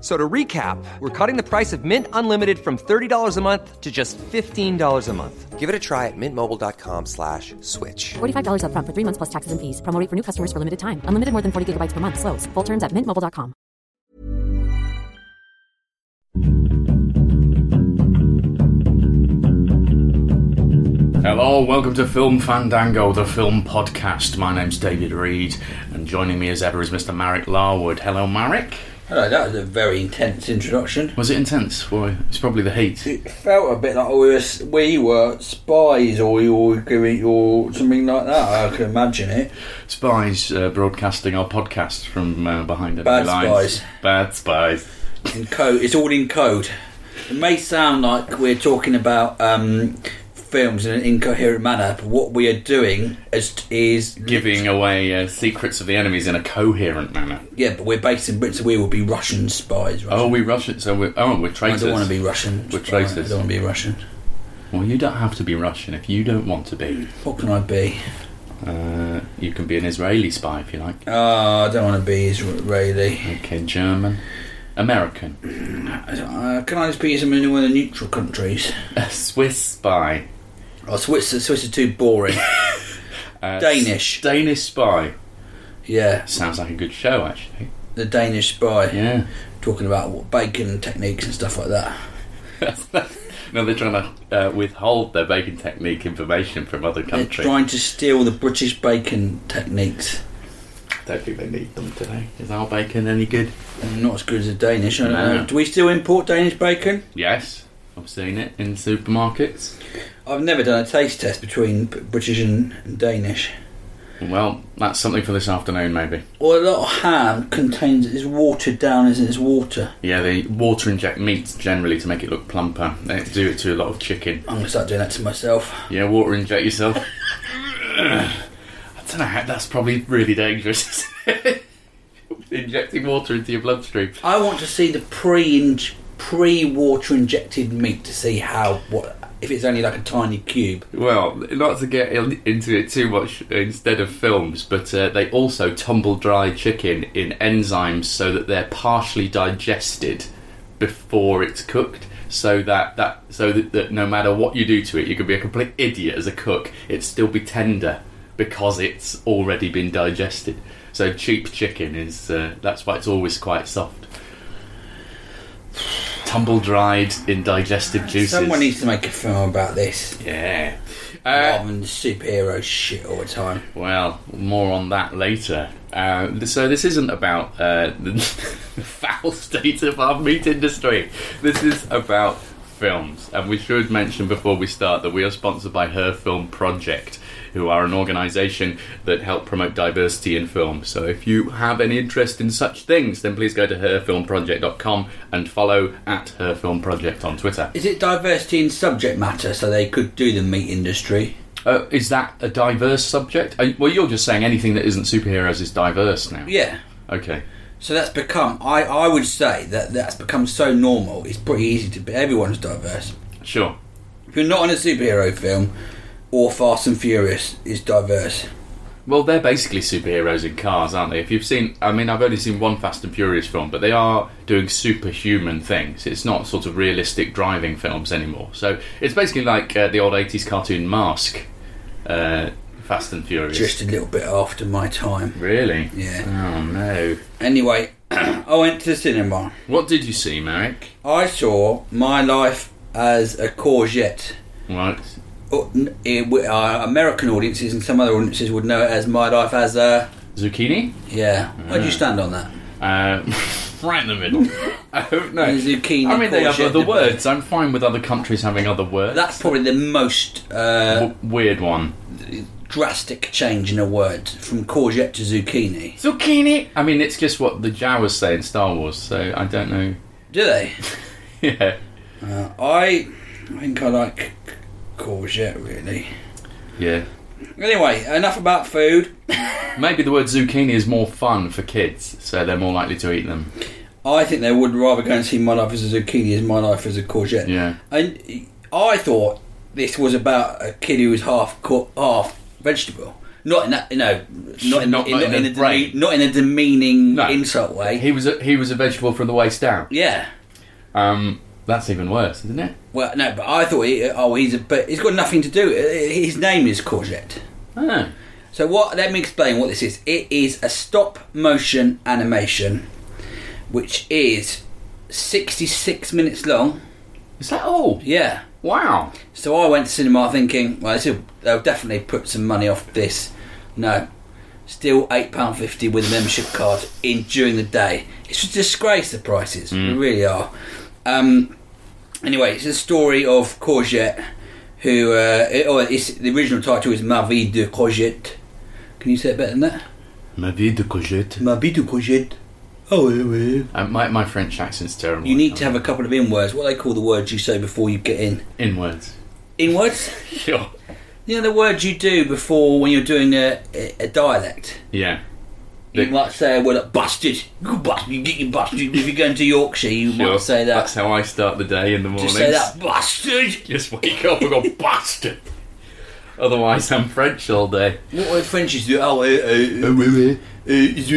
So to recap, we're cutting the price of Mint Unlimited from $30 a month to just $15 a month. Give it a try at mintmobile.com slash switch. $45 upfront for three months plus taxes and fees. Promo for new customers for limited time. Unlimited more than 40 gigabytes per month. Slows. Full terms at mintmobile.com. Hello, welcome to Film Fandango, the film podcast. My name's David Reed, and joining me as ever is Mr. Marek Larwood. Hello, Marek. Hello, that was a very intense introduction. Was it intense? Well, it's probably the heat. It felt a bit like we were, we were spies or we were giving or something like that. I can imagine it. Spies uh, broadcasting our podcast from uh, behind enemy Bad lines. spies. Bad spies. In code, it's all in code. It may sound like we're talking about um, films in an incoherent manner, but what we are doing is, is Giving away uh, secrets of the enemies in a coherent manner. Yeah, but we're based in Britain, so we will be Russian spies. Russian. Oh, we Russian, so we're, oh, we're I don't want to be Russian. We're spy. traitors. I don't want to be Russian. Well, you don't have to be Russian if you don't want to be. What can I be? Uh, you can be an Israeli spy if you like. Oh, I don't want to be Israeli. Okay, German. American. Uh, can I just be some in one of the neutral countries? A Swiss spy. Oh, Swiss, Swiss are too boring. Uh, Danish. Danish spy. yeah, Sounds like a good show, actually. the Danish spy. Yeah. Talking about what, bacon techniques and stuff like that. no, they're trying to uh, withhold their bacon technique information from other countries. They're trying to steal the British bacon techniques. I Don't think they need them today. Is our bacon any good? Not as good as the Danish. I don't No. know. Do we still import Danish bacon? Yes. I've seen it in supermarkets. I've never done a taste test between British and, Danish. Well, that's something for this afternoon, maybe. Well, a lot of ham contains is watered down as it's water. Yeah, they water inject meat generally to make it look plumper. They do it to a lot of chicken. I'm gonna start doing that to myself. Yeah, water inject yourself. I don't know how that's probably really dangerous. Injecting water into your bloodstream. I want to see the pre pre water injected meat to see how what if it's only like a tiny cube. Well, not to get into it too much instead of films, but uh, they also tumble dry chicken in enzymes so that they're partially digested before it's cooked. So that, that so that, that no matter what you do to it, you could be a complete idiot as a cook. It'd still be tender because it's already been digested. So cheap chicken is uh, that's why it's always quite soft. Tumble dried in digestive juices. Someone needs to make a film about this yeah. Uh, rather than superhero shit all the time. Well, more on that later. Uh, so this isn't about uh, the, the foul state of our meat industry. This is about films, and we should mention before we start that we are sponsored by Her Film Project, who are an organisation that help promote diversity in film. So if you have any interest in such things, then please go to herfilmproject.com and follow at Her Film Project on Twitter. Is it diversity in subject matter so they could do the meat industry? Uh, is that a diverse subject? Uh, well, you're just saying anything that isn't superheroes is diverse now. Yeah. Okay. So that's become I, I would say that that's become so normal it's pretty easy to be everyone's diverse. Sure. If you're not in a superhero film or Fast and Furious is diverse. Well, they're basically superheroes in cars, aren't they? If you've seen, I mean, I've only seen one Fast and Furious film, but they are doing superhuman things. It's not sort of realistic driving films anymore. So it's basically like uh, the old 80s cartoon Mask, uh, Fast and Furious. Just a little bit after my time. Really? Yeah. Oh, no. Anyway, I went to the cinema. What did you see, Marek? I saw My Life as a Courgette. Right. Oh, n- eh, w- uh, American audiences and some other audiences would know it as My Life as a. Zucchini? Yeah. Where do you stand on that? Uh, right in the middle. I don't know. Zucchini, I mean, they have courgette, other the- words. I'm fine with other countries having other words. That's probably the most uh, W- weird one. Drastic change in a word from courgette to zucchini. Zucchini. I mean, it's just what the Jawas say in Star Wars. So I don't know. Do they? Yeah. Uh, I, I think I like courgette really. Yeah. Anyway, enough about food. Maybe the word zucchini is more fun for kids, so they're more likely to eat them. I think they would rather go and see My Life as a Zucchini as My Life as a Courgette. Yeah. And I thought this was about a kid who was half half vegetable. Not in that, you know, not in, Not- in, not in a brain. deme- not in a demeaning No. insult way. He was a, he was a vegetable from the waist down. yeah. Um, that's even worse, isn't it? Well, no, but I thought, he, oh, he's a, but he's got nothing to do. His name is Courgette. Oh. So what? Let me explain what this is. It is a stop motion animation, which is sixty-six minutes long. Is that all? Yeah. Wow. So I went to cinema thinking, well, will, they'll definitely put some money off this. No, still eight pound fifty with a membership card in during the day. It's a disgrace. The prices they really are. Um, anyway, it's a story of Courgette, who, uh, it, or it's, the original title is Ma vie de Courgette. Can you say it better than that? Ma vie de courgette. Ma vie de Courgette. Oh, oui, oui. Uh, my, my French accent's terrible. You need to have a couple of in words. What they call the words you say before you get in. in words. In words. Sure. You know the words you do before when you're doing a, a, a dialect. Yeah. You The- might say a word like busted. You busted. You get your busted. If you're going to Yorkshire, you Sure. might say that. That's how I start the day in the morning. Just say that busted. Just wake up and go bastard. Otherwise, I'm French all day. What would Frenchies do? Oh, uh, uh, uh, uh, uh,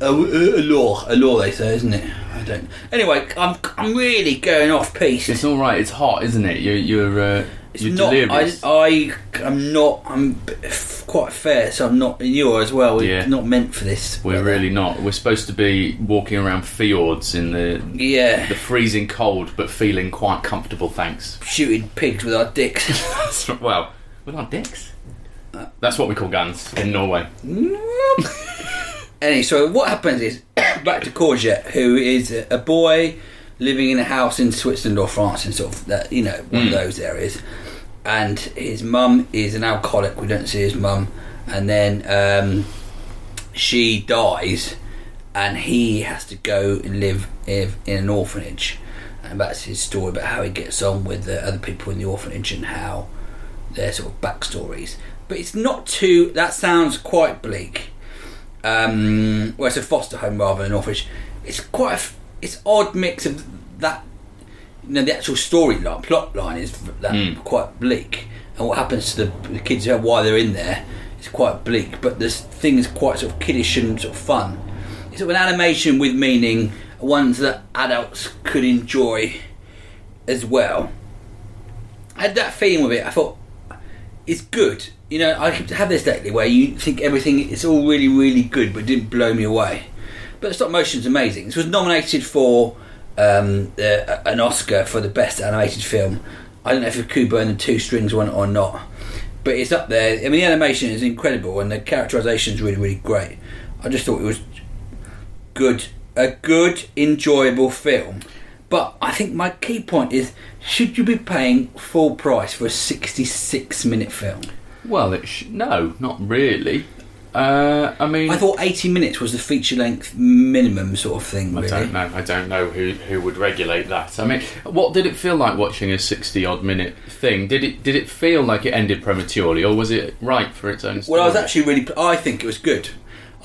uh, uh, alors, alors they say, isn't it? I don't. Anyway, I'm I'm really going off piece. It's all right. It's hot, isn't it? You're you're uh, It's you're not. I, delirious. I am not. I'm quite fair, so I'm not. And you are as well. We're Yeah. not meant for this. We're weather. really not. We're supposed to be walking around fjords in the Yeah, the freezing cold, but feeling quite comfortable. Thanks. shooting pigs with our dicks. Well, with our dicks. That's what we call guns in Norway. Anyway, so what happens is back to Courgette, who is a a boy living in a house in Switzerland or France, in sort of that you know one of those areas, and his mum is an alcoholic. We don't see his mum, and then um, she dies, and he has to go and live in in an orphanage, and that's his story about how he gets on with the other people in the orphanage and how their sort of backstories. But it's not too. That sounds quite bleak um, well, it's a foster home rather than an orphanage. It's quite a, it's odd mix of that. You know, the actual storyline, plot line is that quite bleak, and what happens to the, the kids while they're in there is quite bleak. But this thing is quite sort of kiddish and sort of fun. It's sort of an animation with meaning, ones that adults could enjoy as well. I had that feeling with it. I thought it's good. You know, I have this lately where you think everything is all really, really good, but it didn't blow me away. But stop motion's amazing. This was nominated for um, uh, an Oscar for the best animated film. I don't know if Kubo and the Two Strings won or not, but it's up there. I mean, the animation is incredible and the characterization is really, really great. I just thought it was good, a good, enjoyable film. But I think my key point is: should you be paying full price for a sixty-six-minute film? Well, it sh- no, not really. Uh, I mean, I thought eighty minutes was the feature-length minimum sort of thing. I don't know. I don't know who who would regulate that. I mean, what did it feel like watching a sixty odd minute thing? Did it did it feel like it ended prematurely, or was it right for its own? Story? Well, I was actually really. I think it was good.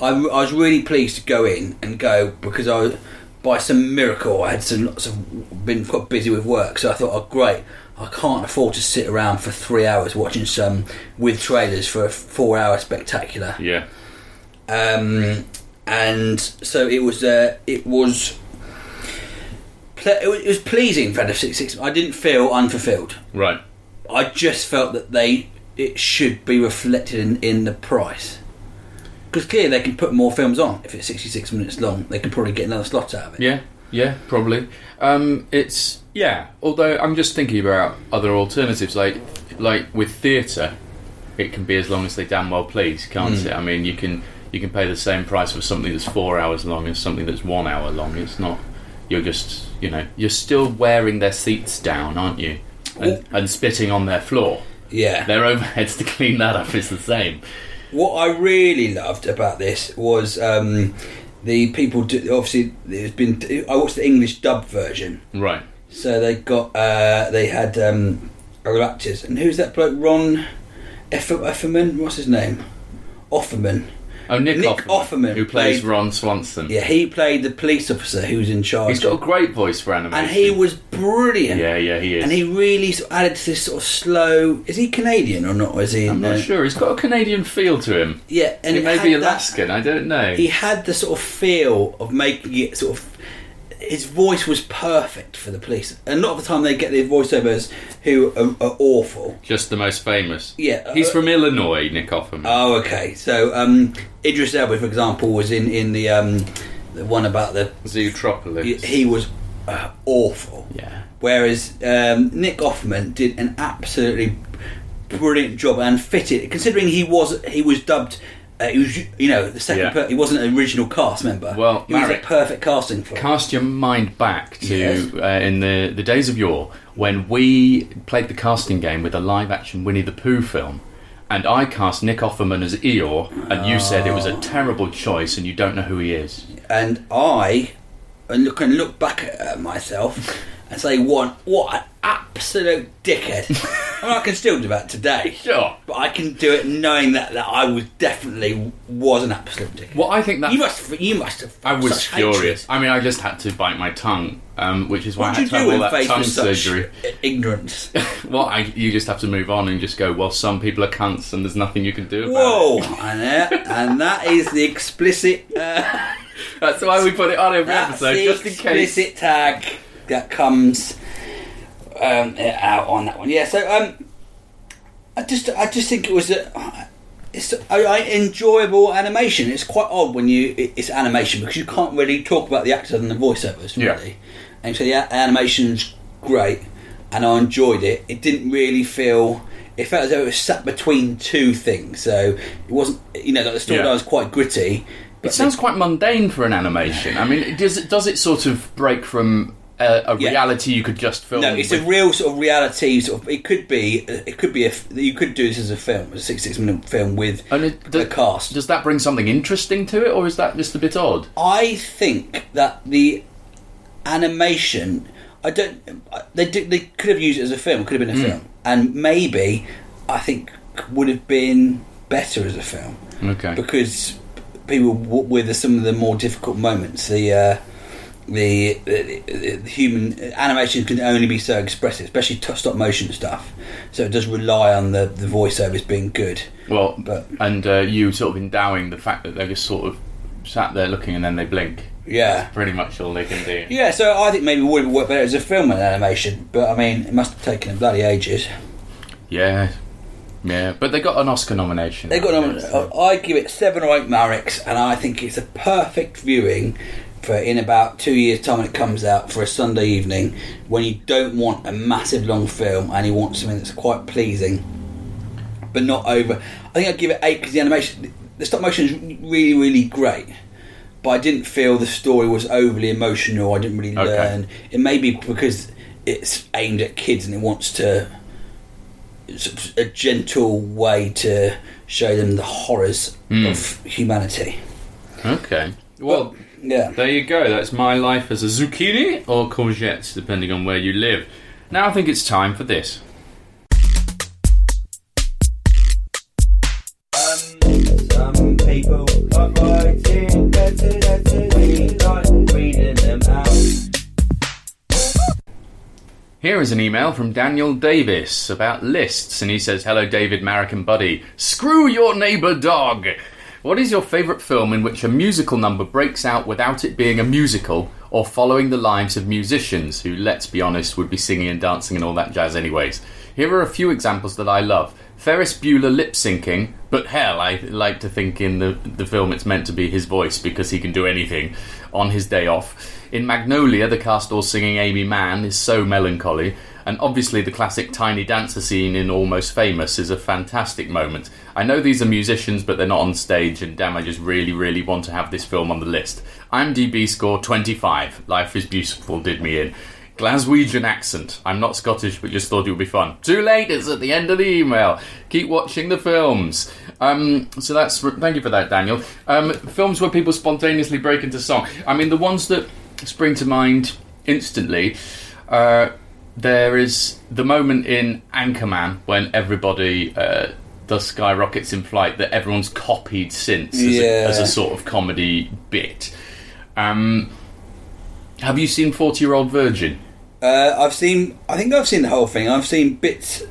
I, I was really pleased to go in and go because I, was- by some miracle, I had some lots of been quite busy with work. So I thought, oh great, I can't afford to sit around for three hours watching some with trailers for a four-hour spectacular. yeah. um, and so it was. Uh, it was. ple- It was it was pleasing for the six six. I didn't feel unfulfilled. Right. I just felt that they it should be reflected in, in the price. Because clearly they can put more films on. If it's 66 minutes long, they can probably get another slot out of it. Yeah. Yeah. Probably. Um, it's yeah. Although I'm just thinking about other alternatives, like like with theatre, it can be as long as they damn well please, can't Hmm. it? I mean, you can You can pay the same price for something that's four hours long as something that's one hour long. It's not. You're just, you know, you're still wearing their seats down, aren't you? And, and spitting on their floor. Yeah. Their overheads to clean that up is the same. What I really loved about this was um, the people. Do, obviously, there's been. I watched the English dub version, Right. so they got. Uh, they had um, other actors, and who's that bloke? Ron Eff- Efferman. What's his name? Offerman. Oh, Nick, Nick Offerman, Offerman who plays played- Ron Swanson. Yeah, he played the police officer who was in charge. He's got a great voice for animation. and he was brilliant. Yeah, yeah, he is. And he really sort of added to this sort of slow. Is he Canadian or not? Or is he? I'm not uh, sure. He's got a Canadian feel to him. Yeah, and he may had be that- Alaskan. I don't know. he had the sort of feel of making it sort of his voice was perfect for the police and a lot of the time they get their voiceovers who are, are awful Just the most famous. Yeah, He's uh, from Illinois, Nick Offerman. oh okay so um, Idris Elba for example was in in the um, the one about the Zootropolis. he was uh, awful yeah. whereas um, Nick Offerman did an absolutely brilliant job and fitted considering he was he was dubbed uh, he was, you know, the second. Yeah. Per- he wasn't an original cast member. Well, he was a perfect casting for. it. Cast your mind back to Yes. uh, in the, the days of yore when we played the casting game with a live action Winnie the Pooh film. And I cast Nick Offerman as Eeyore, and you said it was Oh. a terrible choice, and you don't know who he is. and I and look and look back at myself and say, "What? What an absolute dickhead!" I can still do that today, Sure. but I can do it knowing that, that I was definitely was an absolute dickhead. Well, I think that you must, you must have. I was such hatred. furious. I mean, I just had to bite my tongue, um, which is why What I had you to do have in all that face tongue with such surgery. ignorance? Well, I, you just have to move on and just go. Well, some people are cunts, and there's nothing you can do about Whoa, it. and, uh, and that is the explicit. Uh, That's why we put it on every That's episode, the just in case. explicit tag that comes um, out on that one. Yeah, so um, I just I just think it was a it's a, a enjoyable animation. It's quite odd when you it- it's animation because you can't really talk about the actors and the voiceovers Yeah. really. And so the animation's great, and I enjoyed it. It didn't really feel. It felt as though it was sat between two things. So it wasn't, you know, like the storyline Yeah. was quite gritty. But It sounds quite mundane for an animation. I mean, does it, does it sort of break from a, a Yeah. reality you could just film? No, it's a real sort of reality. Sort of, it could be. It could be a. You could do this as a film, a six-six minute film with And it, does, cast. does that bring something interesting to it, or is that just a bit odd? I think that the animation. I don't. They did, they could have used it as a film. Could have been a film, and maybe I think would have been better as a film Okay. because people with some of the more difficult moments, the. Uh, the, the, the human animation can only be so expressive, especially t- stop motion stuff. So it does rely on the, the voiceovers being good. Well, But- and uh, you sort of endowing the fact that they're just sort of sat there looking and then they blink. Yeah. Pretty much all they can do. Yeah, so I think maybe it would have worked better as a film than animation, but I mean, it must have taken them bloody ages. Yeah. Yeah, but they got an Oscar nomination. They got out them. of it, so- I give it seven or eight Mareks, and I think it's a perfect viewing for in about two years' time when it comes out for a Sunday evening when you don't want a massive long film and you want something that's quite pleasing, but not over. I think I'd give it eight because the animation, the stop motion is really, really great. But I didn't feel the story was overly emotional. I didn't really Okay. learn. It may be because it's aimed at kids and it wants to it's a gentle way to show them the horrors Hmm. of humanity. Okay. Well, Yeah. there you go. That's my life as a zucchini or courgette, depending on where you live. Now I think it's time for this. Here is an email from Daniel Davis about lists, and he says, Hello, David, Marek, and Buddy. Screw your neighbour dog! What is your favourite film in which a musical number breaks out without it being a musical or following the lives of musicians who, let's be honest, would be singing and dancing and all that jazz anyways? Here are a few examples that I love. Ferris Bueller lip syncing, but hell, I like to think in the, the film it's meant to be his voice because he can do anything on his day off. In Magnolia, the cast all singing Aimee Mann is so melancholy. And obviously, the classic tiny dancer scene in Almost Famous is a fantastic moment. I know these are musicians, but they're not on stage, and damn, I just really, really want to have this film on the list. IMDb score 25. Life is Beautiful did me in. Glaswegian accent. I'm not Scottish, but just thought it would be fun. Too late, it's at the end of the email. Keep watching the films. Um, so that's thank you for that, Daniel. Um, films where people spontaneously break into song. I mean, the ones that spring to mind instantly. Uh, there is the moment in Anchorman when everybody uh, does skyrockets in flight that everyone's copied since as, Yeah. a, as a sort of comedy bit. Um, have you seen Forty Year Old Virgin? Uh, I've seen. I think I've seen the whole thing. I've seen bits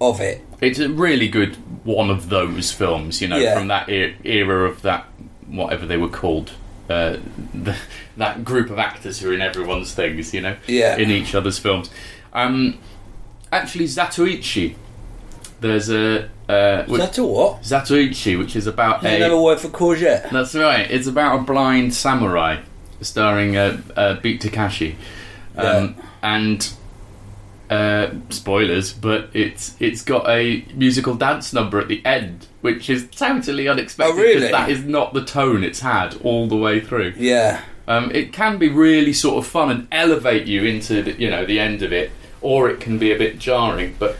of it. It's a really good one of those films, you know, Yeah. from that era of that whatever they were called. Uh, the, that group of actors who are in everyone's things, you know, Yeah. in each other's films. Um, actually, Zatoichi. There's a uh, that what? Zatoichi, which is about a. another word for courgette? That's right. It's about a blind samurai, starring uh, uh, Beat Takeshi, um, and uh, spoilers, but it's it's got a musical dance number at the end, which is totally unexpected. Oh, really? That is not the tone it's had all the way through. Yeah. Um, it can be really sort of fun and elevate you into the, you know the end of it, or it can be a bit jarring. But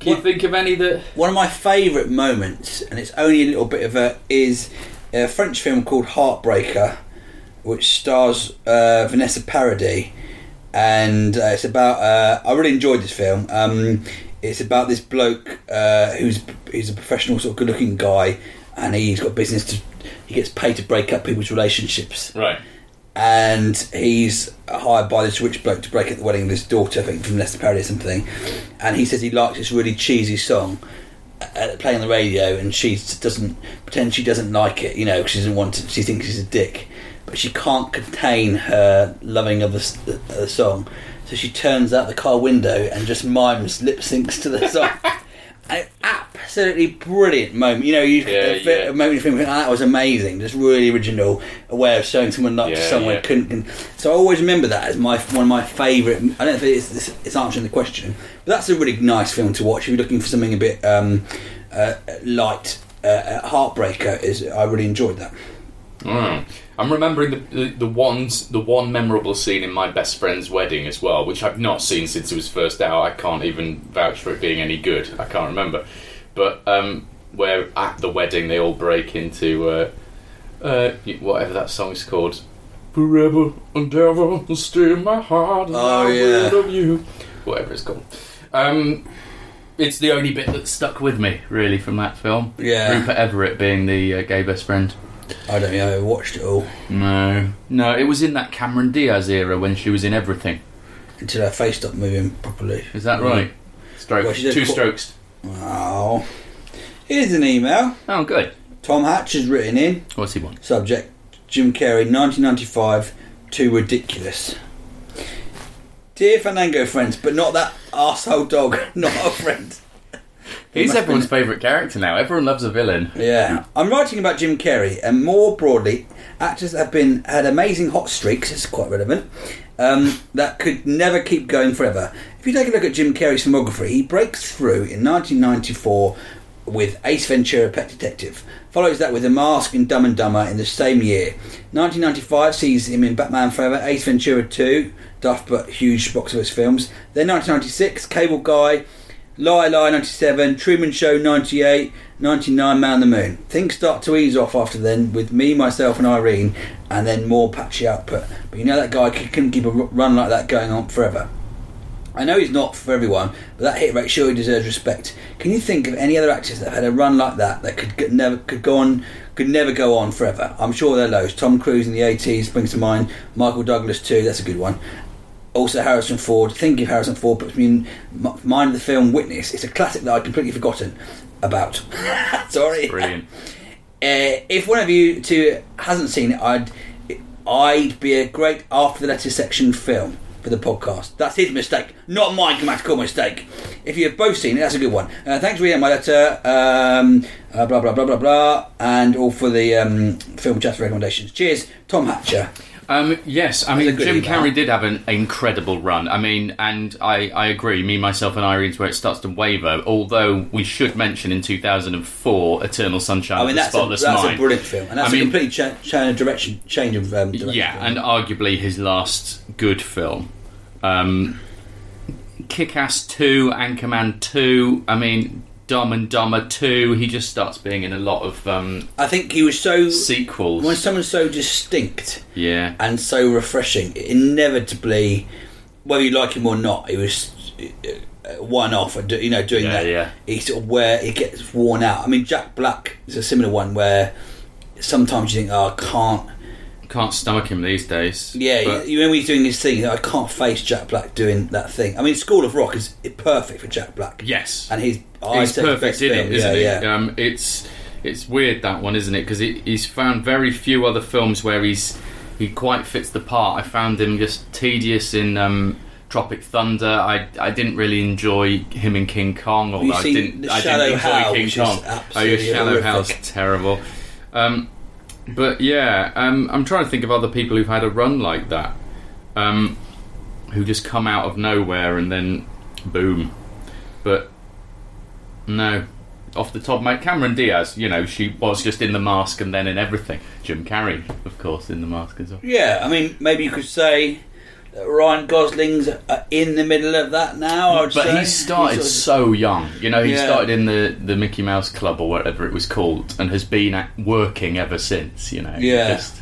can you think of any that? One of my favourite moments, and it's only a little bit of a, is a French film called Heartbreaker, which stars uh, Vanessa Paradis, and uh, it's about. Uh, I really enjoyed this film. Um, it's about this bloke uh, who's he's a professional, sort of good-looking guy, and he's got business to. He gets paid to break up people's relationships Right. and he's hired by this rich bloke to break up the wedding of his daughter, I think from Leicester Paradis or something. And he says he likes this really cheesy song uh, playing on the radio, and she doesn't pretend she doesn't like it, you know, she doesn't want to. She thinks he's a dick, but she can't contain her loving of the, the, the song, so she turns out the car window and just mimes lip syncs to the song. An absolutely brilliant moment. You know, you Yeah, a, yeah. a moment you think, "Oh, that was amazing. Just really original, a way of showing someone like Yeah, someone yeah. couldn't. So I always remember that as my one of my favourite. I don't think it's, it's, it's answering the question, but that's a really nice film to watch if you're looking for something a bit um, uh, light. Uh, Heartbreaker is. I really enjoyed that. Mm. I'm remembering the, the the ones the one memorable scene in my best friend's wedding as well, which I've not seen since it was first out. I can't even vouch for it being any good. I can't remember, but um, where at the wedding they all break into uh, uh, whatever that song's called. Forever and ever stay in my heart. and Oh, I yeah. love you. Whatever it's called. Um, it's the only bit that stuck with me, really, from that film. Yeah. Rupert Everett being the uh, gay best friend. I don't know. I watched it all No, no, it was in that Cameron Diaz era when she was in everything. until her face stopped moving properly. Is that mm. right? Strokes, Well, she did two qu- strokes. Oh, here's an email. Oh, good. Tom Hatch has written in. What's he want? Subject: Jim Carrey, 1995. Too ridiculous. Dear Fandango friends, but not that arsehole dog, not a friend. He's everyone's been- favourite character now. Everyone loves a villain. Yeah, I'm writing about Jim Carrey, and more broadly, actors have been had amazing hot streaks. It's quite relevant. Um, that could never keep going forever. If you take a look at Jim Carrey's filmography, he breaks through in 1994 with Ace Ventura: Pet Detective. Follows that with The Mask and Dumb and Dumber in the same year. 1995 sees him in Batman Forever, Ace Ventura 2, duff but huge box office films. Then 1996, Cable Guy, Liar Liar 97, Truman Show 98, 99 Man on the Moon. Things start to ease off after then with me, myself, and Irene, and then more patchy output. But you know that guy couldn't keep a run like that going on forever. I know he's not for everyone, but that hit rate surely deserves respect. Can you think of any other actors that have had a run like that that could get, never could go on, could never go on forever? I'm sure there are loads. Tom Cruise in the 80s brings to mind. Michael Douglas too. That's a good one. Also Harrison Ford. Thinking of Harrison Ford puts me in mind of the film Witness. It's a classic that I'd completely forgotten about. Sorry. Brilliant. Uh, if one of you two hasn't seen it, I'd I'd be a great after the letter section film for the podcast. That's his mistake, not my grammatical mistake. If you have both seen it, that's a good one. Uh, thanks for reading my letter. Um, uh, blah blah blah blah blah, and all for the um, film chat recommendations. Cheers, Tom Hatcher. Um, yes, I mean Jim. Carrey did have an incredible run. I mean, and I, I agree. Me, myself, and Irene's where it starts to waver. Although we should mention in 2004, Eternal Sunshine I of mean, that's, a, that's a brilliant film, and that's I mean- a complete cha- change of direction. Change of um, direction. yeah, and arguably his last good film. Um, Kick-Ass 2, Anchorman 2. I mean, Dumb and Dumber 2. He just starts being in a lot of um, I think he was so sequels. when someone's so distinct yeah. and so refreshing, inevitably, whether you like him or not, he was uh, one off. and do- You know, doing Yeah, that, yeah. he sort of where it gets worn out. I mean, Jack Black is a similar one where sometimes you think, "Oh, I can't." Can't stomach him these days. Yeah, but- you when he's doing his thing, I can't face Jack Black doing that thing. I mean, School of Rock is perfect for Jack Black. Yes. and he's I he's perfect in it, isn't yeah, he? Yeah. Um, it's it's weird that one, isn't it? Because he's found very few other films where he's he quite fits the part. I found him just tedious in um, Tropic Thunder. I I didn't really enjoy him in King Kong. Although I didn't I didn't enjoy Hal, King is Kong. Oh, Shallow. Terrible. Um, but yeah, um, I'm trying to think of other people who've had a run like that, um, who just come out of nowhere and then boom. But no, off the top, mate, Cameron Diaz. You know, she was just in the mask and then in everything. Jim Carrey, of course, in the mask as well. Yeah, I mean, maybe you could say Ryan Gosling's uh, in the middle of that now. But say. he started He's so young. You know, he Yeah. started in the, the Mickey Mouse Club or whatever it was called, and has been working ever since. You know, He Yeah. Just,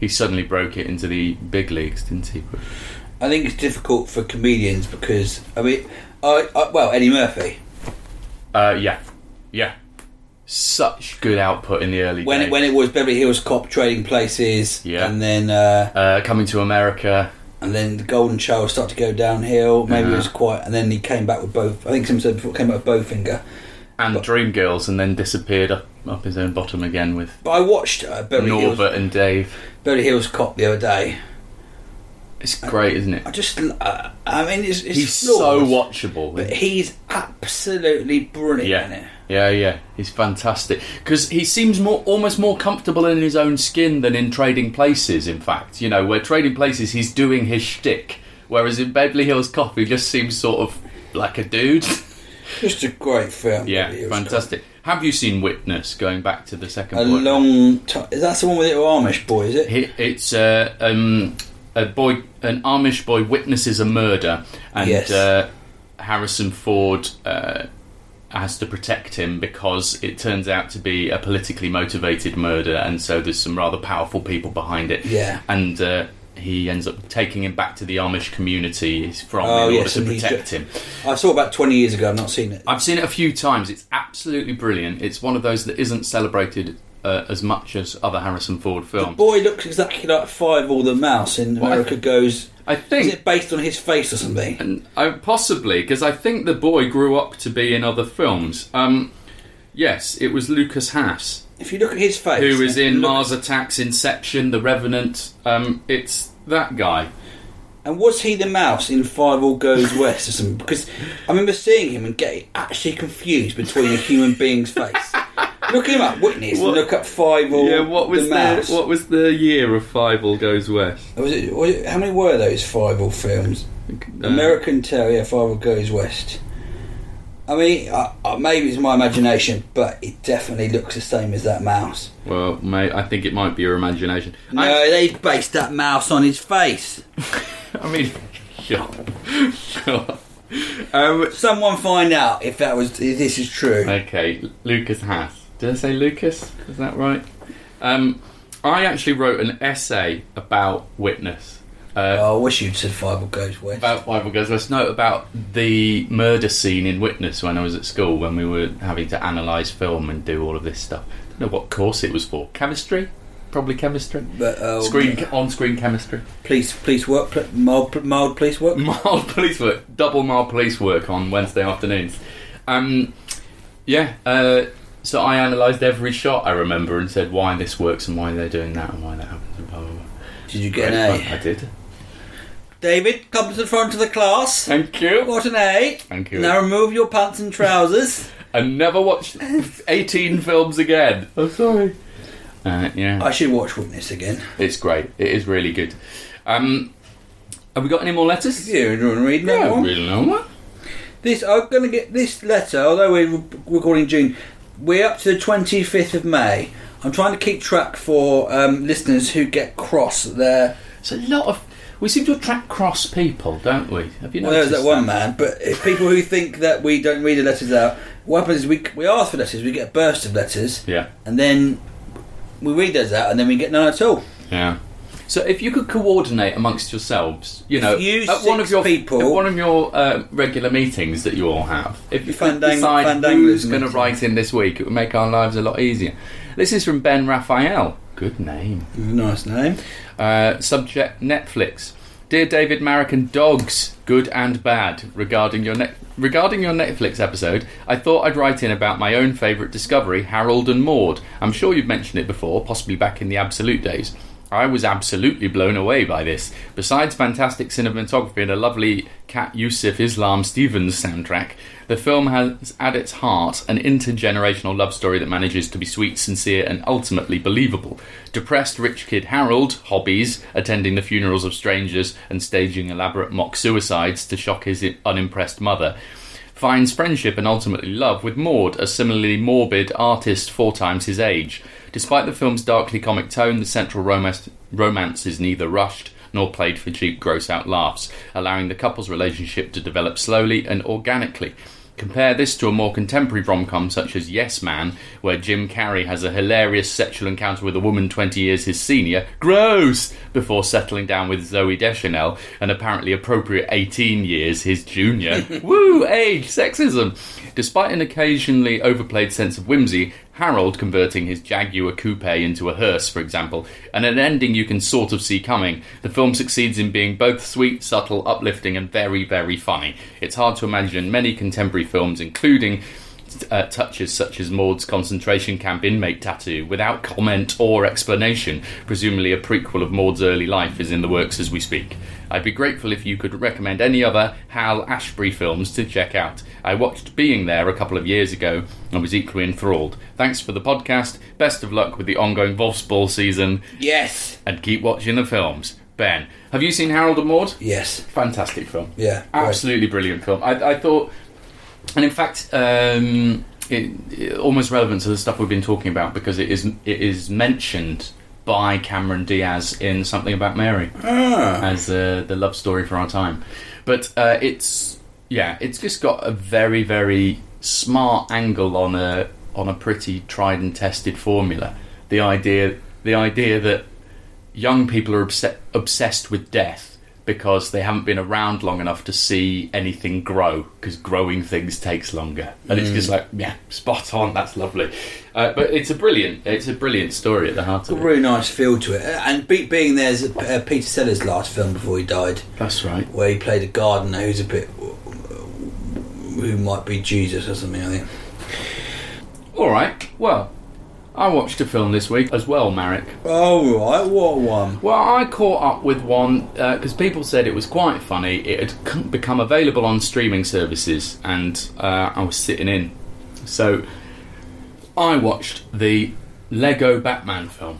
he suddenly broke it into the big leagues, didn't he? I think it's difficult for comedians because I mean, I, I well Eddie Murphy Uh, yeah, yeah. Such good output in the early when days. it, when it was Beverly Hills Cop, Trading Places, Yeah. and then uh, uh, coming to America. And then the Golden Child started to go downhill. Maybe it was Uh-huh. quite, and then he came back with both. I think someone said before came back with Bowfinger. and But- Dream Girls, and then disappeared up, up his own bottom again with But I watched uh, Beverly Hills Norbit and Dave. Beverly Hills Cop the other day. It's great, isn't it? I just, uh, I mean, it's, it's He's flawed, so watchable. but he's absolutely brilliant in it. Yeah, yeah. He's fantastic because he seems more, almost more comfortable in his own skin than in Trading Places. In fact, you know, where Trading Places, he's doing his shtick, whereas in Beverly Hills Cop, he just seems sort of like a dude. Just a great film. yeah, fantastic. Have you seen Witness? Going back to the second Cop. A point. long time. Is that the one with the Amish boy? Is it? He- It's uh, um, a boy, an Amish boy witnesses a murder, and Yes. uh, Harrison Ford uh, has to protect him because it turns out to be a politically motivated murder, and so there's some rather powerful people behind it. Yeah. and uh, he ends up taking him back to the Amish community he's from Oh, in order yes, to protect ju- him. I saw it about twenty years ago. I've not seen it. I've seen it a few times. It's absolutely brilliant. It's one of those that isn't celebrated uh, as much as other Harrison Ford The films. boy looks exactly like Fievel the Mouse in Well, America Goes. I think Is it based on his face or something? And I, possibly because I think the boy grew up to be in other films. Um, yes, it was Lucas Haas If you look at his face, who was in look- Mars Attacks, Inception, The Revenant. Um, it's that guy. And was he the mouse in Fievel Goes West or something? Because I remember seeing him and getting actually confused between a human being's face. look him up, Witness, What- and look up Fievel yeah, what was the mouse. what was the year of Fievel Goes West? was it, was it? How many were those Fievel films? Uh, American Terrier, Fievel Goes West. I mean, uh, uh, maybe it's my imagination, but it definitely looks the same as that mouse. Well, mate, I think it might be your imagination. No, I, they based that mouse on his face. I mean, sure, sure. Um, Someone find out if that was if this is true. Okay, Lucas Haas. Did I say Lucas? Is that right? Um, I actually wrote an essay about Witness. Uh, Oh, I wish you'd said All Goes West. About Bible Goes West. No, about the murder scene in Witness when I was at school when we were having to analyse film and do all of this stuff. I don't know what course it was for. Chemistry? Probably chemistry. But uh, Screen on-screen chemistry. police, police work, pl- mild, mild police work. Mild police work. Double mild police work on Wednesday afternoons. Um, yeah. Uh, so I analysed every shot I remember and said why this works and why they're doing that and why that happens. And blah, blah, blah. Did you get an I A? did. David, come to the front of the class. Thank you. What an A. Thank you. Now remove your pants and trousers. and never watch 18 films again. I'm sorry. Uh, yeah, I should watch Witness again. it's great. It is really good. Um, have we got any more letters? Yeah, you want to read that Yeah, one? really know what? This I'm going to get this letter. Although we're recording June, we're up to the 25th of May. I'm trying to keep track for um, listeners who get cross there. It's a lot of. We seem to attract cross people, don't we? Have you Well, there's noticed that one man, but if people who think that we don't read the letters out, what happens is we we ask for letters, we get a burst of letters, Yeah, and then we read those out, and then we get none at all. yeah. So if you could coordinate amongst yourselves, you know, If you at one of your people- at one of your uh, regular meetings that you all have, if you could Fandang- decide Fandanglers who's going to write in this week, it would make our lives a lot easier. This is from Ben Raphael. Good name. Nice name. Uh, subject Netflix. Dear David Marek and dogs, good and bad. Regarding your net regarding your Netflix episode, I thought I'd write in about my own favourite discovery, Harold and Maude. I'm sure you've mentioned it before, possibly back in the Absolute days. I was absolutely blown away by this. Besides fantastic cinematography and a lovely Cat Yusuf Islam Stevens soundtrack, the film has at its heart an intergenerational love story that manages to be sweet, sincere, and ultimately believable. Depressed rich kid Harold, hobbies, attending the funerals of strangers and staging elaborate mock suicides to shock his unimpressed mother, finds friendship and ultimately love with Maude, a similarly morbid artist four times his age. Despite the film's darkly comic tone, the central romance, romance is neither rushed nor played for cheap gross out laughs, allowing the couple's relationship to develop slowly and organically. Compare this to a more contemporary rom com such as Yes Man, where Jim Carrey has a hilarious sexual encounter with a woman 20 years his senior, gross, before settling down with Zooey Deschanel, an apparently appropriate 18 years his junior. Woo, age, sexism. Despite an occasionally overplayed sense of whimsy, Harold converting his Jaguar coupe into a hearse, for example, and an ending you can sort of see coming, the film succeeds in being both sweet, subtle, uplifting, and very, very funny. It's hard to imagine many contemporary films, including uh, touches such as Maude's concentration camp inmate tattoo, without comment or explanation. Presumably, a prequel of Maude's early life is in the works as we speak. I'd be grateful if you could recommend any other Hal Ashbury films to check out. I watched Being There a couple of years ago and was equally enthralled. Thanks for the podcast. Best of luck with the ongoing Wolfsball season Yes. and keep watching the films. Ben, have you seen Harold and Maude? Yes. Fantastic film. Yeah. Absolutely brilliant film. I, I thought, and in fact, um, it, it- almost relevant to the stuff we've been talking about because it is it is mentioned by Cameron Diaz in Something About Mary Ah. as uh, the love story for our time. But uh, it's yeah, it's just got a very very smart angle on a on a pretty tried and tested formula. The idea the idea that young people are obse- obsessed with death because they haven't been around long enough to see anything grow because growing things takes longer and it's just like yeah spot on that's lovely uh, but it's a brilliant it's a brilliant story at the heart of a it really nice feel to it. And be, being there's uh, Peter Sellers' last film before he died, that's right where he played a gardener who's a bit. who might be Jesus or something, I think. all right well I watched a film this week as well Marek Oh, right, what one? Well, I caught up with one because people said it was quite funny. It had become available on streaming services, and uh, I was sitting in. So I watched the Lego Batman film.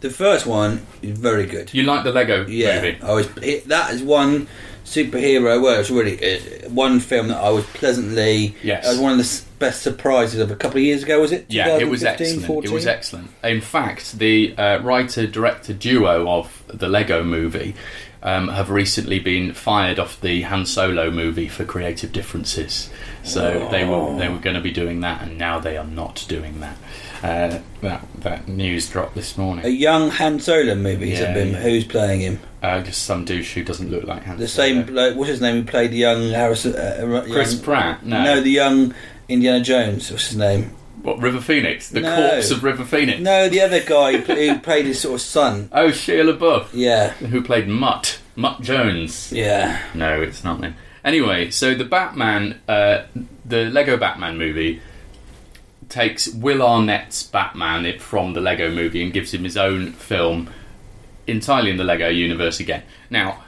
The first one is very good. You like the Lego Yeah, movie? I was. It, that is one superhero. Well, it's really uh, one film that I was pleasantly. Yes. Was one of the best surprises of a couple of years ago. Was it? Yeah, it was 2015, excellent. 14? It was excellent. In fact, the uh, writer-director duo of the Lego Movie um, have recently been fired off the Han Solo movie for creative differences. So they were they were going to be doing that, and now they are not doing that. Uh, that that news dropped this morning A young Han Solo movie. Yeah, yeah. Who's playing him? Uh, just some douche who doesn't look like Han. The same. Like, what's his name? Who played the young Harrison? Uh, uh, Chris young- Pratt. No. No, the young Indiana Jones. What's his name? what River Phoenix? The No. corpse of River Phoenix. No, the other guy who played his sort of son. Oh, Shia LaBeouf, Yeah, who played Mutt. Mutt Jones. yeah. No, it's not him. Anyway, so the Batman, uh, the Lego Batman movie, takes Will Arnett's Batman it from the Lego movie and gives him his own film entirely in the Lego universe again. Now,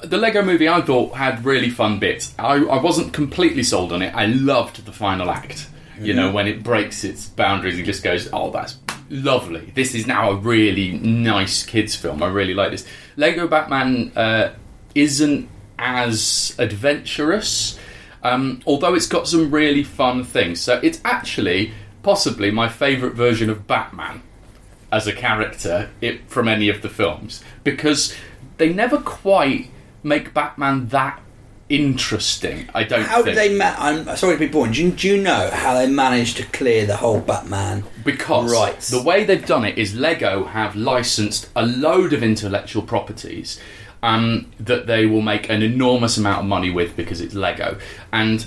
the Lego movie I thought had really fun bits. I, I wasn't completely sold on it. I loved the final act. You know, when it breaks its boundaries and just goes, oh, that's lovely. This is now a really nice kids film. I really like this. Lego Batman uh, isn't as adventurous, um, although it's got some really fun things. So it's actually possibly my favourite version of Batman as a character it, from any of the films because they never quite make Batman that interesting. I don't. How think. did they? Ma- I'm sorry to be boring. Do you, do you know how they managed to clear the whole Batman? Because rights? the way they've done it is Lego have licensed a load of intellectual properties um, that they will make an enormous amount of money with because it's Lego. And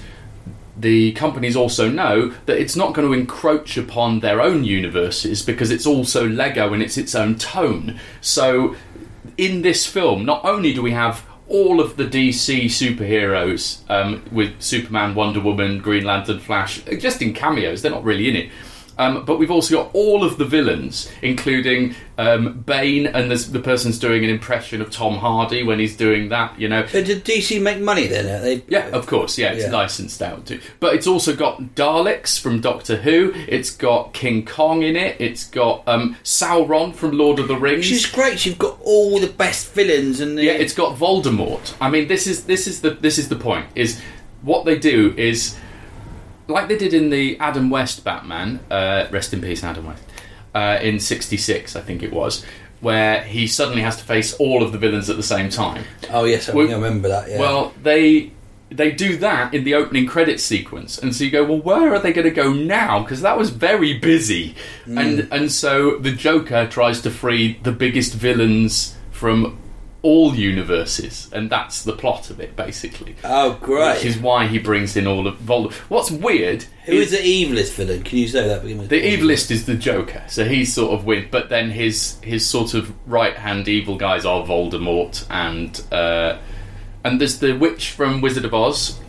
the companies also know that it's not going to encroach upon their own universes because it's also Lego and it's its own tone. So in this film, not only do we have all of the DC superheroes um, with Superman, Wonder Woman, Green Lantern, Flash, just in cameos, they're not really in it. Um, but we've also got all of the villains, including um, Bane, and the person's doing an impression of Tom Hardy when he's doing that, you know. So did DC make money then? They, Yeah, of course. Yeah, it's Yeah. licensed out too. But it's also got Daleks from Doctor Who. It's got King Kong in it. It's got um, Sauron from Lord of the Rings. Which is great. You've got all the best villains and the yeah, it's got Voldemort. I mean, this is this is the this is the point. Is what they do is like they did in the Adam West Batman. Uh, rest in peace, Adam West. Uh, in '66, I think it was, where he suddenly has to face all of the villains at the same time. oh yes, I, Well- I remember that. Yeah. Well, they they do that in the opening credits sequence, and so you go, well, where are they going to go now? Because that was very busy, and and so the Joker tries to free the biggest villains from all universes, and that's the plot of it, basically. oh great. Which is why he brings in all of Voldemort. What's weird Who is the evilest villain? Can you say that? the evilest is the Joker, so he's sort of win. But then his his sort of right hand evil guys are Voldemort and uh, and there's the witch from Wizard of Oz.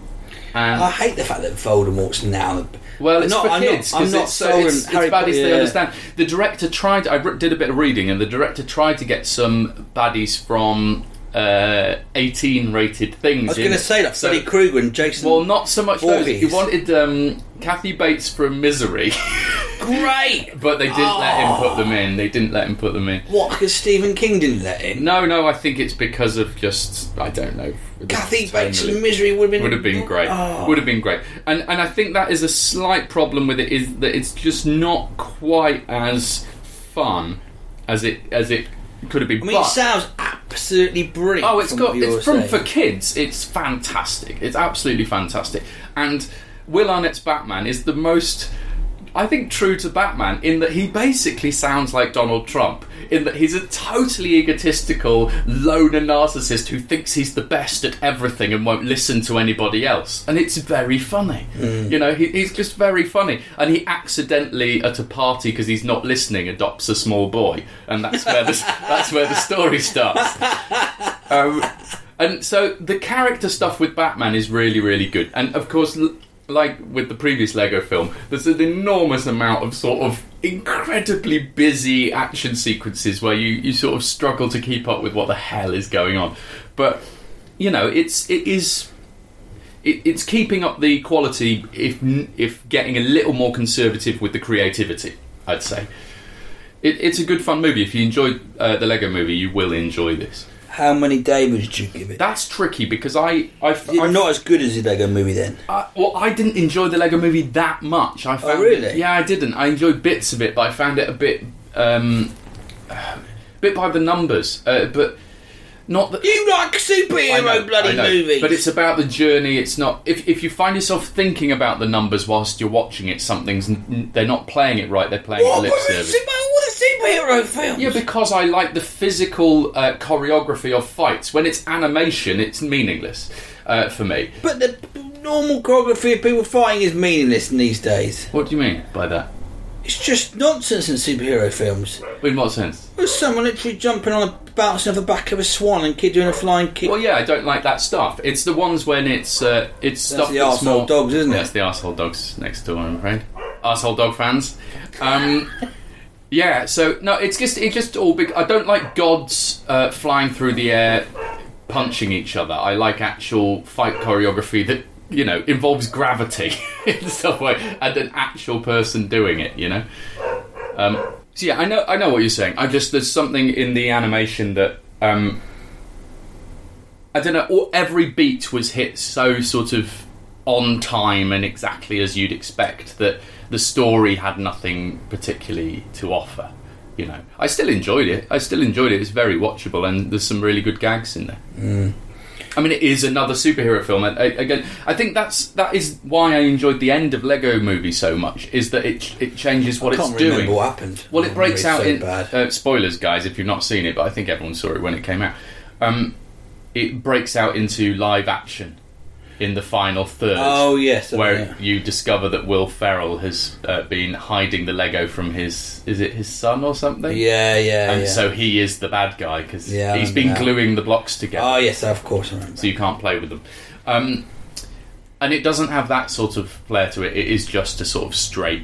And I hate the fact that Voldemort's now. well, it's not, for I'm kids Not, I'm not it's, so it's, it's baddies Potter, they understand. The director tried. I did a bit of reading, and the director tried to get some baddies from uh, 18 rated things. I was going to say that So- Freddy Krueger and Jason. Well, not so much those. He wanted um, Kathy Bates from Misery, great. but they didn't let him put them in. They didn't let him put them in. What? Because Stephen King didn't let him. No, no, I think it's because of just I don't know. Kathy Bates in Misery would have been would have been great. Oh. Would have been great. And and I think that is a slight problem with it is that it's just not quite as fun as it as it could have been. I mean, but, it sounds absolutely brilliant. Oh, it's from got it's from saying. for kids. It's fantastic. It's absolutely fantastic. And Will Arnett's Batman is the most I think true to Batman in that he basically sounds like Donald Trump in that he's a totally egotistical loner narcissist who thinks he's the best at everything and won't listen to anybody else. And it's very funny. You know, he, he's just very funny. And he accidentally at a party because he's not listening adopts a small boy, and that's where the that's where the story starts. Um, and so the character stuff with Batman is really, really good. And of course, like with the previous Lego film, there's an enormous amount of sort of incredibly busy action sequences where you, you sort of struggle to keep up with what the hell is going on. But you know, it's it is. It, it's keeping up the quality, if if getting a little more conservative with the creativity. I'd say it, it's a good fun movie. If you enjoyed uh, the Lego Movie, you will enjoy this. How many Davids did you give it? That's tricky because I, I, Is it I not as good as the Lego movie then. I- well, I didn't enjoy the Lego Movie that much. I found Oh, really? It, yeah, I didn't. I enjoyed bits of it, but I found it a bit, um, bit by the numbers. Uh, but not that You like superhero know, bloody movies. But it's about the journey. It's not. If if you find yourself thinking about the numbers whilst you're watching it, something's n- they're not playing it right. They're playing what, lip service. super, what superhero films? Yeah, because I like the physical uh, choreography of fights. When it's animation, it's meaningless uh, for me. but the normal choreography of people fighting is meaningless in these days. What do you mean by that? It's just nonsense in superhero films. In what sense? There's someone literally jumping on a bouncing off the back of a swan and kid doing a flying kick. Well, yeah, I don't like that stuff. It's the ones when it's uh, it's stuff the that's more dogs, isn't it? That's the arsehole dogs next door. I'm afraid. Arsehole dog fans. Um, yeah. So no, it's just it's just all big. I don't like gods uh, flying through the air, punching each other. I like actual fight choreography that you know involves gravity in some way and an actual person doing it. You know. Um, So yeah, I know I know what you're saying. I just there's something in the animation that um I don't know. All, every beat was hit so sort of on time and exactly as you'd expect that the story had nothing particularly to offer. You know, I still enjoyed it. I still enjoyed it. It's very watchable, and there's some really good gags in there. I mean, it is another superhero film. I, I, again, I think that's that is why I enjoyed the end of Lego Movie so much. Is that it it changes what I can't it's remember doing. what happened. Well, it breaks out so in bad. uh, spoilers, guys. If you've not seen it, but I think everyone saw it when it came out. Um, it breaks out into live action in the final third. Oh, yes, where yeah. you discover that Will Ferrell has uh, been hiding the Lego from his is it his son or something? yeah, yeah, and yeah. so he is the bad guy because Yeah, he's been gluing the blocks together oh yes, of course so you can't play with them. Um, and it doesn't have that sort of flair to it. It is just a sort of straight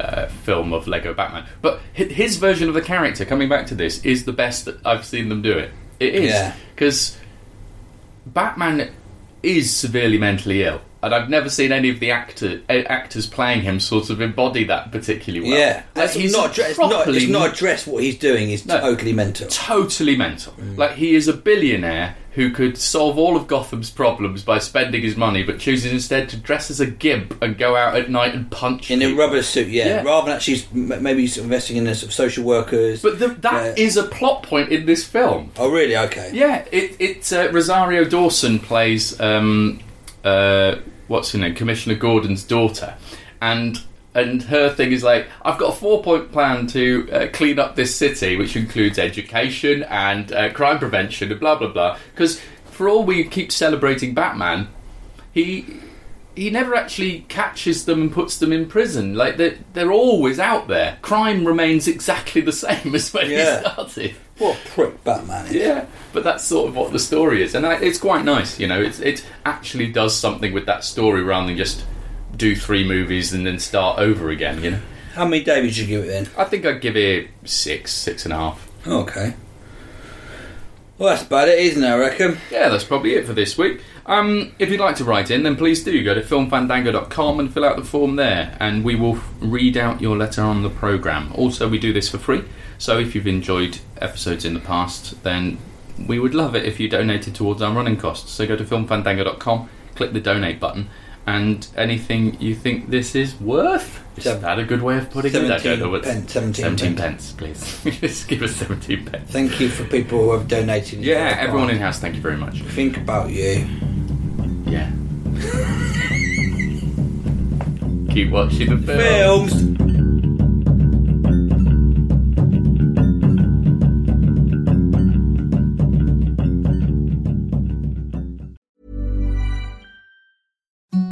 uh, film of Lego Batman. But his version of the character, coming back to this, is the best that I've seen them do it. It is because Batman is severely mentally ill. And I've never seen any of the actor uh, actors playing him sort of embody that particularly well. yeah, Like, he's not, address, not. properly It's not addressed what he's doing. Is No. totally mental. totally mental. Like he is a billionaire who could solve all of Gotham's problems by spending his money, but chooses instead to dress as a gimp and go out at night and punch In a rubber suit, yeah. Yeah. Rather than actually m- maybe investing in the sort of social workers. But the, that Yeah. is a plot point in this film. oh, really? Okay. Yeah, it, it uh, Rosario Dawson plays um, uh, what's her name, Commissioner Gordon's daughter, and and her thing is like, I've got a four point plan to uh, clean up this city, which includes education and uh, crime prevention and blah blah blah. Because for all we keep celebrating Batman, he he never actually catches them and puts them in prison. Like they're, they're always out there. Crime remains exactly the same as when Yeah. he started. What a prick Batman is. Yeah, but that's sort of what the story is, and I, it's quite nice. You know, it's, it actually does something with that story rather than just do three movies and then start over again. You know, How many Davies you give it then? I think I'd give it six, six and a half. Okay. Well, that's about it, isn't it? I reckon. Yeah, that's probably it for this week. Um, if you'd like to write in, then please do go to filmfandango.com and fill out the form there, and we will read out your letter on the programme. Also, we do this for free, so if you've enjoyed episodes in the past, then we would love it if you donated towards our running costs. So go to filmfandango.com, click the donate button, and anything you think this is worth. Is Seven- that a good way of putting it? I don't know what. 17 pence, 17 17 pence. pence, please. Just give us 17 pence. Thank you for people who have donated. Yeah, everyone in house, thank you very much. Think about you. Yeah. Keep watching the film. Films.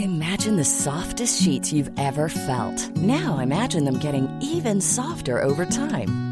Imagine the softest sheets you've ever felt. Now imagine them getting even softer over time.